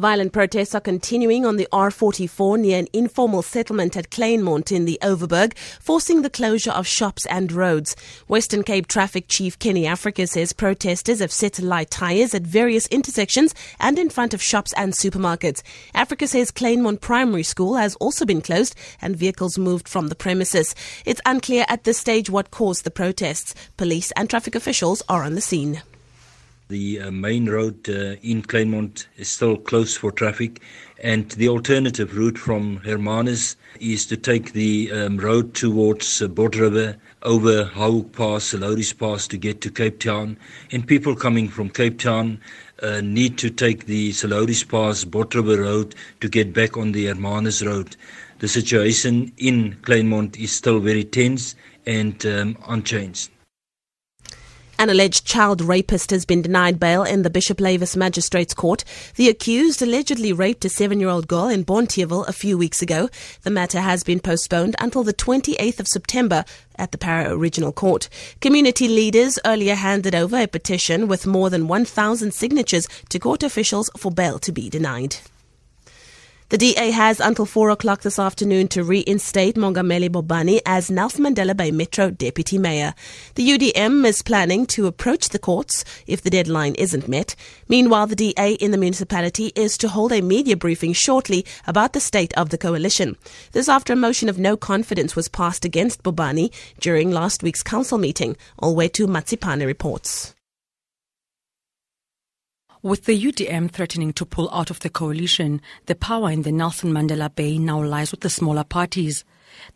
Violent protests are continuing on the R44 near an informal settlement at Kleinmond in the Overberg, forcing the closure of shops and roads. Western Cape Traffic Chief Kenny Africa says protesters have set light tires at various intersections and in front of shops and supermarkets. Africa says Kleinmond Primary School has also been closed and vehicles moved from the premises. It's unclear at this stage what caused the protests. Police and traffic officials are on the scene. The uh, main road uh, in Kleinmond is still closed for traffic, and the alternative route from Hermanus is to take the um, road towards uh, River over Howick Pass, Lodi's Pass to get to Cape Town. And people coming from Cape Town uh, need to take the Salodis Pass, River Road to get back on the Hermanus Road. The situation in Kleinmond is still very tense and um, unchanged. An alleged child rapist has been denied bail in the Bishop Lavis Magistrates Court. The accused allegedly raped a seven year old girl in Bonteheuwel a few weeks ago. The matter has been postponed until the 28th of September at the Parow Regional Court. Community leaders earlier handed over a petition with more than 1,000 signatures to court officials for bail to be denied. The DA has until 4 o'clock this afternoon to reinstate Mongameli Bobani as Nelson Mandela Bay Metro Deputy Mayor. The UDM is planning to approach the courts if the deadline isn't met. Meanwhile, the DA in the municipality is to hold a media briefing shortly about the state of the coalition. This after a motion of no confidence was passed against Bobani during last week's council meeting. Olwetu Matsipane reports. With the UDM threatening to pull out of the coalition, the power in the Nelson Mandela Bay now lies with the smaller parties.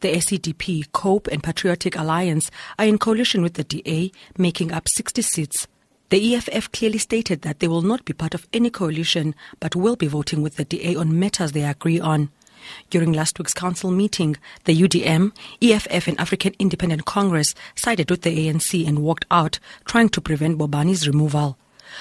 The ACDP, COPE and Patriotic Alliance are in coalition with the DA, making up 60 seats. The EFF clearly stated that they will not be part of any coalition, but will be voting with the DA on matters they agree on. During last week's council meeting, the UDM, EFF and African Independent Congress sided with the ANC and walked out, trying to prevent Bobani's removal.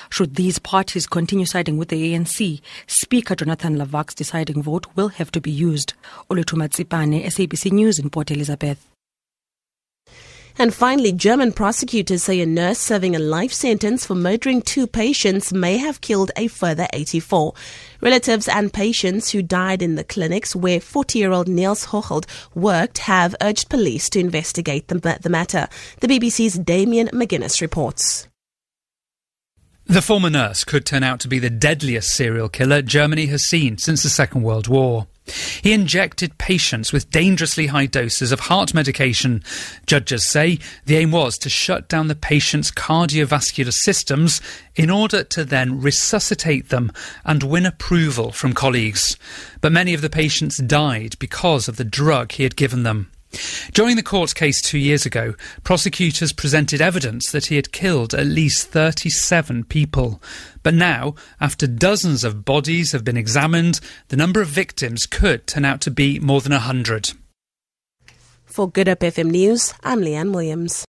Should these parties continue siding with the ANC, Speaker Jonathan Lawack's deciding vote will have to be used. Olwetu Matsipane, SABC News in Port Elizabeth. And finally, German prosecutors say a nurse serving a life sentence for murdering two patients may have killed a further 84. Relatives and patients who died in the clinics where 40 year old Niels Högel worked have urged police to investigate the, the matter. The BBC's Damien McGuinness reports. The former nurse could turn out to be the deadliest serial killer Germany has seen since the Second World War. He injected patients with dangerously high doses of heart medication. Judges say the aim was to shut down the patient's cardiovascular systems in order to then resuscitate them and win approval from colleagues. But many of the patients died because of the drug he had given them. During the court case two years ago, prosecutors presented evidence that he had killed at least 37 people. But now, after dozens of bodies have been examined, the number of victims could turn out to be more than 100. For Good Hope FM News, I'm Leanne Williams.